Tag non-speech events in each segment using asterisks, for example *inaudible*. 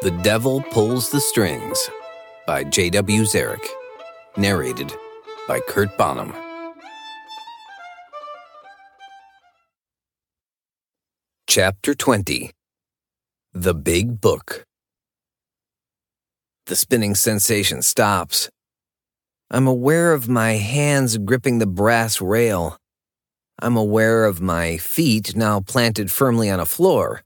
The Devil Pulls the Strings by J.W. Zarek. Narrated by Kurt Bonham. Chapter 20 The Big Book. The spinning sensation stops. I'm aware of my hands gripping the brass rail. I'm aware of my feet now planted firmly on a floor.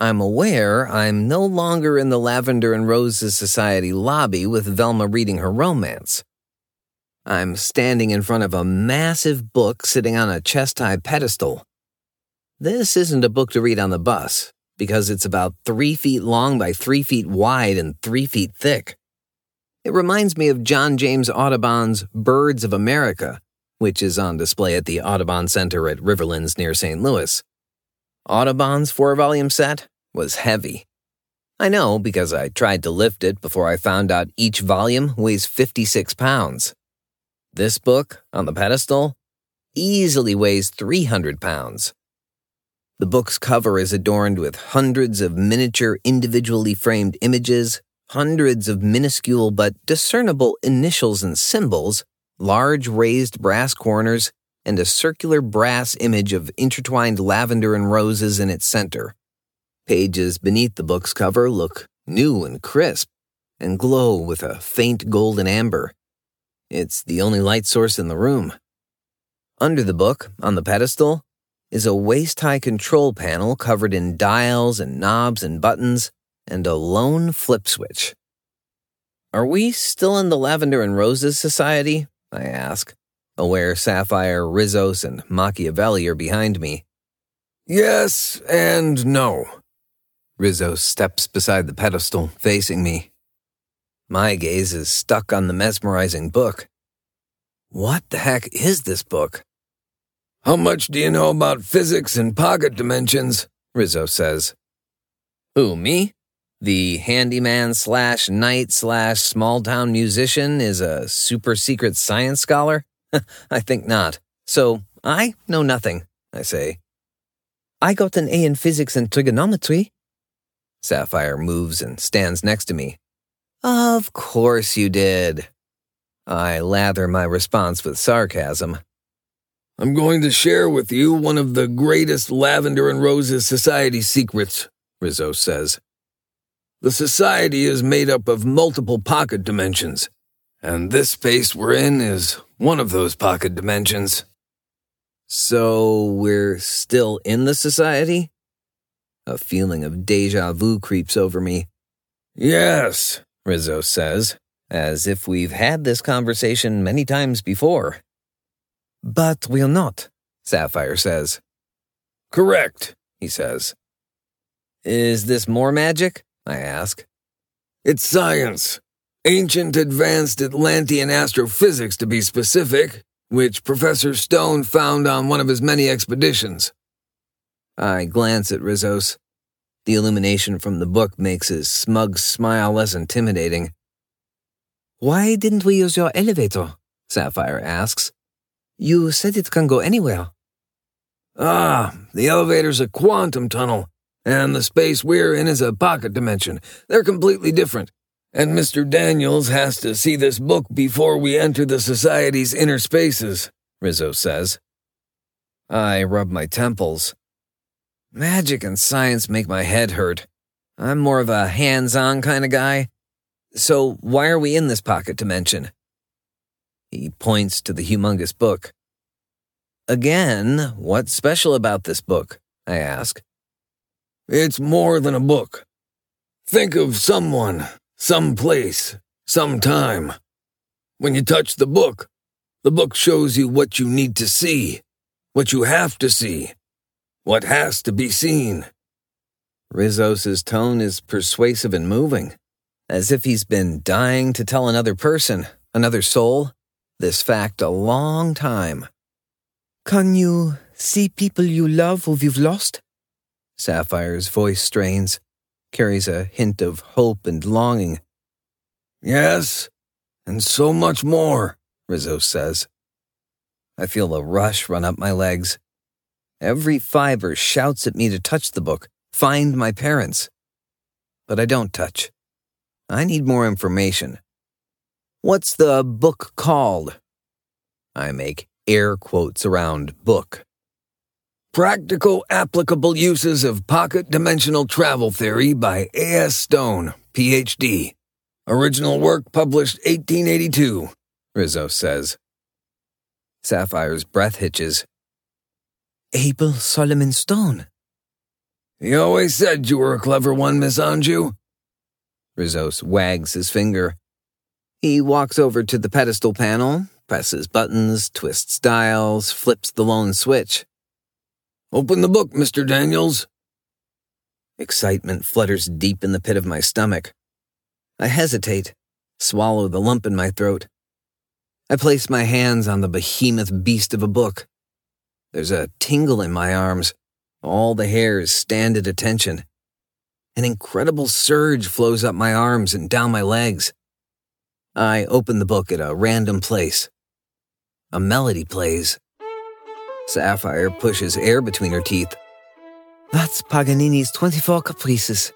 I'm aware I'm no longer in the Lavender and Roses Society lobby with Velma reading her romance. I'm standing in front of a massive book sitting on a chest high pedestal. This isn't a book to read on the bus, because it's about three feet long by three feet wide and three feet thick. It reminds me of John James Audubon's Birds of America, which is on display at the Audubon Center at Riverlands near St. Louis. Audubon's four volume set was heavy. I know because I tried to lift it before I found out each volume weighs 56 pounds. This book, on the pedestal, easily weighs 300 pounds. The book's cover is adorned with hundreds of miniature, individually framed images, hundreds of minuscule but discernible initials and symbols, large raised brass corners, and a circular brass image of intertwined lavender and roses in its center. Pages beneath the book's cover look new and crisp and glow with a faint golden amber. It's the only light source in the room. Under the book, on the pedestal, is a waist high control panel covered in dials and knobs and buttons and a lone flip switch. Are we still in the Lavender and Roses Society? I ask, aware Sapphire, Rizos, and Machiavelli are behind me. Yes and no. Rizos steps beside the pedestal, facing me. My gaze is stuck on the mesmerizing book. What the heck is this book? How much do you know about physics and pocket dimensions? Rizos says. Who, me? The handyman slash knight slash small town musician is a super secret science scholar? *laughs* I think not. So I know nothing, I say. I got an A in physics and trigonometry. Sapphire moves and stands next to me. Of course you did. I lather my response with sarcasm. I'm going to share with you one of the greatest Lavender and Roses Society secrets, Rizos says. The Society is made up of multiple pocket dimensions, and this space we're in is one of those pocket dimensions. So we're still in the Society? A feeling of deja vu creeps over me. Yes, Rizos says, as if we've had this conversation many times before. But we're not, Sapphire says. Correct, he says. Is this more magic? I ask. It's science. Ancient advanced Atlantean astrophysics, to be specific, which Professor Stone found on one of his many expeditions. I glance at Rizos. The illumination from the book makes his smug smile less intimidating. Why didn't we use your elevator? Sapphire asks. You said it can go anywhere. Ah, the elevator's a quantum tunnel, and the space we're in is a pocket dimension. They're completely different. And Mr. Daniels has to see this book before we enter the Society's inner spaces, Rizos says. I rub my temples. Magic and science make my head hurt. I'm more of a hands on kind of guy. So, why are we in this pocket dimension? He points to the humongous book. Again, what's special about this book? I ask. It's more than a book. Think of someone, some place, some time. When you touch the book, the book shows you what you need to see, what you have to see, what has to be seen. Rizos' tone is persuasive and moving, as if he's been dying to tell another person, another soul, this fact a long time. Can you see people you love who you've lost? Sapphire's voice strains, carries a hint of hope and longing. Yes, and so much more, Rizos says. I feel a rush run up my legs. Every fiber shouts at me to touch the book, find my parents. But I don't touch. I need more information. What's the book called? I make air quotes around book. Practical Applicable Uses of Pocket Dimensional Travel Theory by A.S. Stone, Ph.D. Original work published 1882, Rizos says. Sapphire's breath hitches. Abel Solomon Stone. He always said you were a clever one, Miss Anju. Rizos wags his finger. He walks over to the pedestal panel, presses buttons, twists dials, flips the lone switch. Open the book, Mr. Daniels. Excitement flutters deep in the pit of my stomach. I hesitate, swallow the lump in my throat. I place my hands on the behemoth beast of a book. There's a tingle in my arms. All the hairs stand at attention. An incredible surge flows up my arms and down my legs. I open the book at a random place. A melody plays. Sapphire pushes air between her teeth. That's Paganini's 24 Caprices.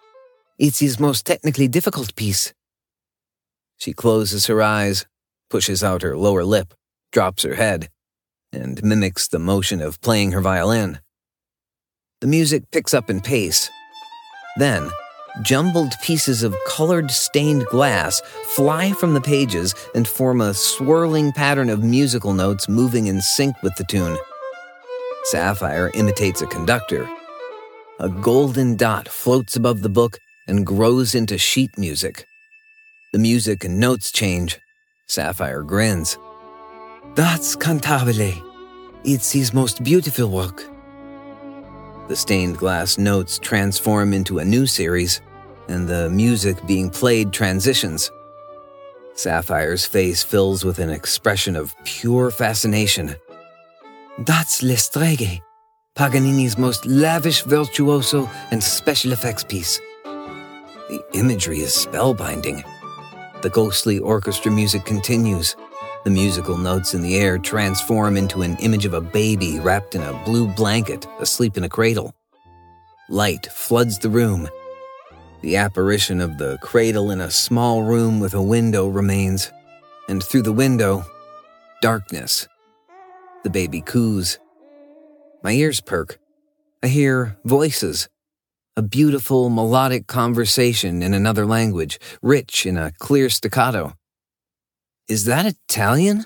It's his most technically difficult piece. She closes her eyes, pushes out her lower lip, drops her head, and mimics the motion of playing her violin. The music picks up in pace. Then, jumbled pieces of colored stained glass fly from the pages and form a swirling pattern of musical notes moving in sync with the tune. Sapphire imitates a conductor. A golden dot floats above the book and grows into sheet music. The music and notes change. Sapphire grins. That's Cantabile. It's his most beautiful work. The stained glass notes transform into a new series, and the music being played transitions. Sapphire's face fills with an expression of pure fascination. That's Le Streghe, Paganini's most lavish virtuoso and special effects piece. The imagery is spellbinding. The ghostly orchestra music continues. The musical notes in the air transform into an image of a baby wrapped in a blue blanket, asleep in a cradle. Light floods the room. The apparition of the cradle in a small room with a window remains, and through the window, darkness. The baby coos. My ears perk. I hear voices a beautiful melodic conversation in another language, rich in a clear staccato. Is that Italian?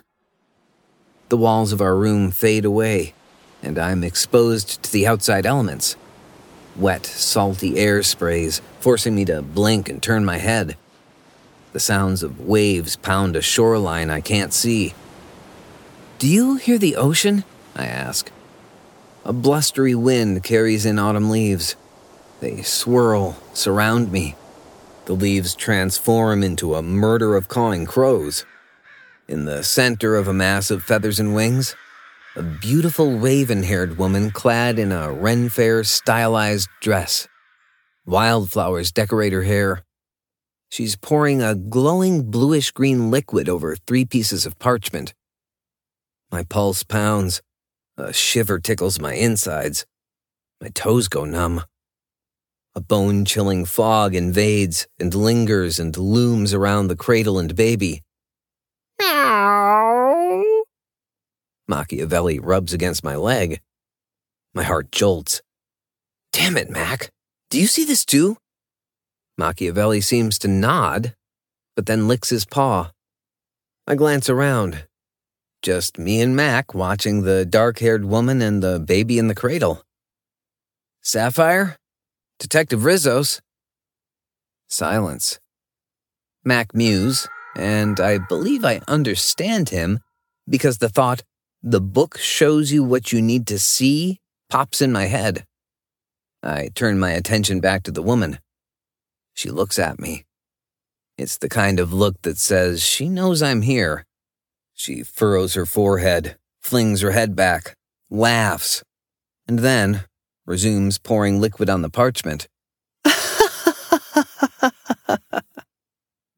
The walls of our room fade away, and I'm exposed to the outside elements. Wet, salty air sprays, forcing me to blink and turn my head. The sounds of waves pound a shoreline I can't see. Do you hear the ocean? I ask. A blustery wind carries in autumn leaves. They swirl, surround me. The leaves transform into a murder of cawing crows. In the center of a mass of feathers and wings, a beautiful raven haired woman clad in a Ren Fair stylized dress. Wildflowers decorate her hair. She's pouring a glowing bluish green liquid over three pieces of parchment. My pulse pounds. A shiver tickles my insides. My toes go numb. A bone chilling fog invades and lingers and looms around the cradle and baby. Meow. Machiavelli rubs against my leg. My heart jolts. Damn it, Mac. Do you see this too? Machiavelli seems to nod, but then licks his paw. I glance around. Just me and Mac watching the dark haired woman and the baby in the cradle. Sapphire? Detective Rizos. Silence. Mac mews, and I believe I understand him because the thought, the book shows you what you need to see, pops in my head. I turn my attention back to the woman. She looks at me. It's the kind of look that says she knows I'm here. She furrows her forehead, flings her head back, laughs, and then resumes pouring liquid on the parchment.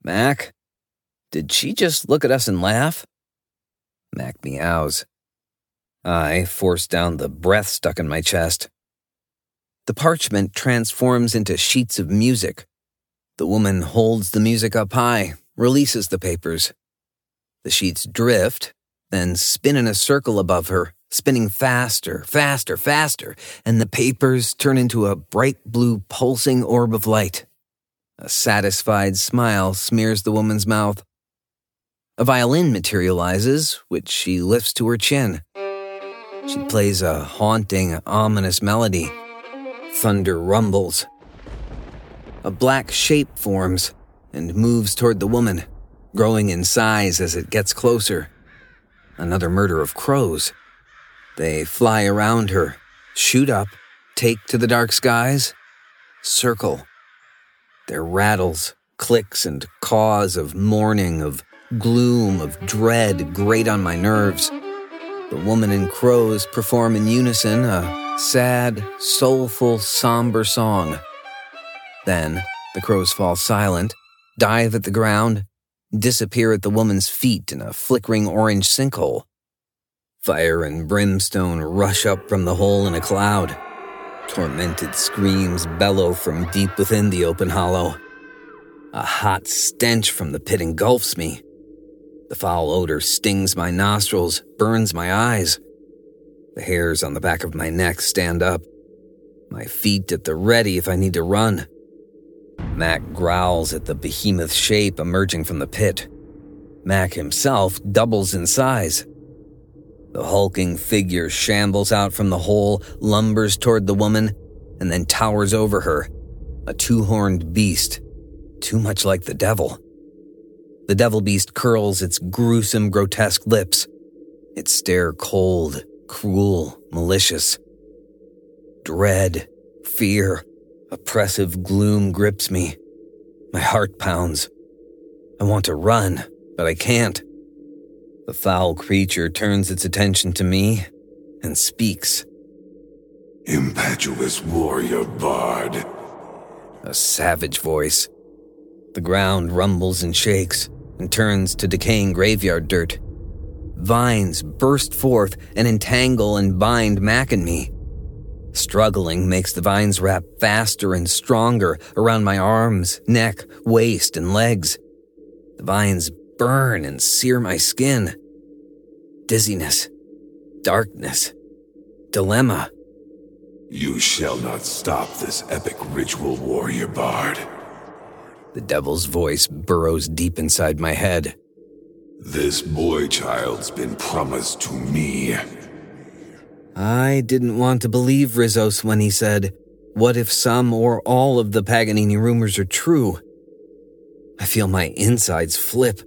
Mac, did she just look at us and laugh? Mac meows. I force down the breath stuck in my chest. The parchment transforms into sheets of music. The woman holds the music up high, releases the papers. The sheets drift, then spin in a circle above her, spinning faster, faster, faster, and the papers turn into a bright blue pulsing orb of light. A satisfied smile smears the woman's mouth. A violin materializes, which she lifts to her chin. She plays a haunting, ominous melody. Thunder rumbles. A black shape forms and moves toward the woman, growing in size as it gets closer. Another murder of crows. They fly around her, shoot up, take to the dark skies, circle their rattles, clicks, and caws of mourning, of gloom, of dread grate on my nerves. The woman and crows perform in unison a sad, soulful, somber song. Then the crows fall silent, dive at the ground, disappear at the woman's feet in a flickering orange sinkhole. Fire and brimstone rush up from the hole in a cloud. Tormented screams bellow from deep within the open hollow. A hot stench from the pit engulfs me. The foul odor stings my nostrils, burns my eyes. The hairs on the back of my neck stand up. My feet at the ready if I need to run. Mac growls at the behemoth shape emerging from the pit. Mac himself doubles in size. The hulking figure shambles out from the hole, lumbers toward the woman, and then towers over her. A two horned beast, too much like the devil. The devil beast curls its gruesome, grotesque lips, its stare cold, cruel, malicious. Dread, fear, oppressive gloom grips me. My heart pounds. I want to run, but I can't. The foul creature turns its attention to me and speaks. Impetuous warrior bard. A savage voice. The ground rumbles and shakes and turns to decaying graveyard dirt. Vines burst forth and entangle and bind Mac and me. Struggling makes the vines wrap faster and stronger around my arms, neck, waist, and legs. The vines burn and sear my skin. Dizziness, darkness, dilemma. You shall not stop this epic ritual, warrior bard. The devil's voice burrows deep inside my head. This boy child's been promised to me. I didn't want to believe Rizos when he said, What if some or all of the Paganini rumors are true? I feel my insides flip.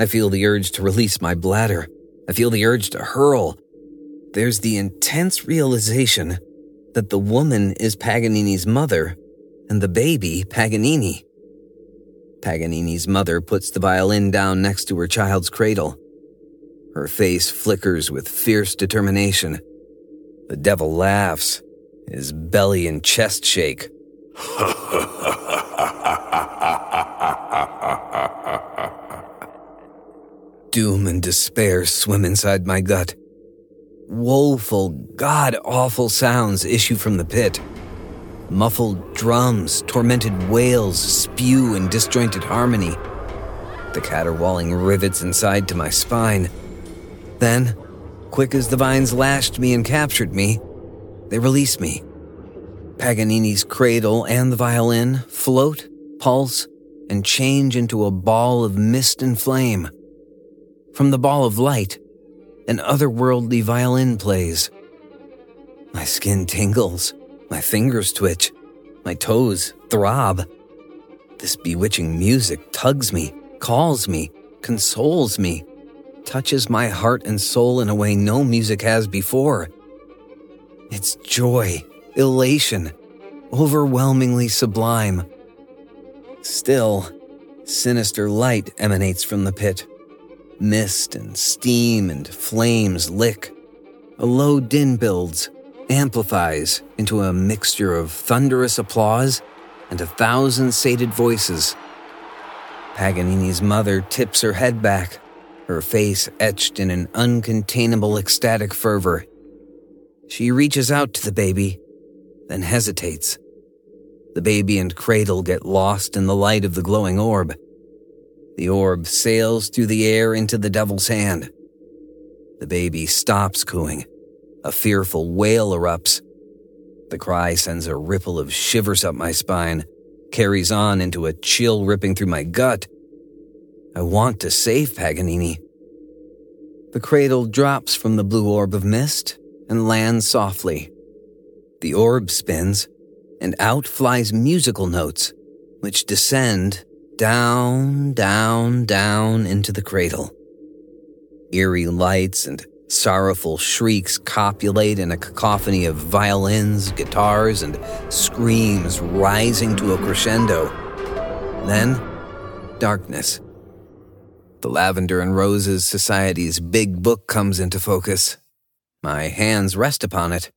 I feel the urge to release my bladder. I feel the urge to hurl. There's the intense realization that the woman is Paganini's mother and the baby Paganini. Paganini's mother puts the violin down next to her child's cradle. Her face flickers with fierce determination. The devil laughs. His belly and chest shake. *laughs* Doom and despair swim inside my gut. Woeful, god awful sounds issue from the pit. Muffled drums, tormented wails spew in disjointed harmony. The caterwauling rivets inside to my spine. Then, quick as the vines lashed me and captured me, they release me. Paganini's cradle and the violin float, pulse, and change into a ball of mist and flame. From the ball of light, an otherworldly violin plays. My skin tingles, my fingers twitch, my toes throb. This bewitching music tugs me, calls me, consoles me, touches my heart and soul in a way no music has before. It's joy, elation, overwhelmingly sublime. Still, sinister light emanates from the pit. Mist and steam and flames lick. A low din builds, amplifies into a mixture of thunderous applause and a thousand sated voices. Paganini's mother tips her head back, her face etched in an uncontainable ecstatic fervor. She reaches out to the baby, then hesitates. The baby and cradle get lost in the light of the glowing orb. The orb sails through the air into the devil's hand. The baby stops cooing. A fearful wail erupts. The cry sends a ripple of shivers up my spine, carries on into a chill ripping through my gut. I want to save Paganini. The cradle drops from the blue orb of mist and lands softly. The orb spins, and out flies musical notes, which descend down, down, down into the cradle. Eerie lights and sorrowful shrieks copulate in a cacophony of violins, guitars, and screams rising to a crescendo. Then, darkness. The Lavender and Roses Society's big book comes into focus. My hands rest upon it.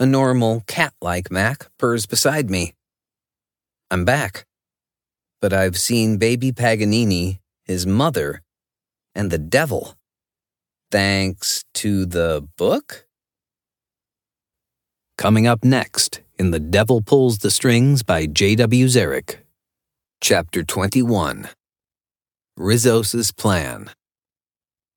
A normal, cat like Mac purrs beside me. I'm back but I've seen baby Paganini, his mother, and the devil. Thanks to the book? Coming up next in The Devil Pulls the Strings by J.W. Zarek. Chapter 21 Rizos's Plan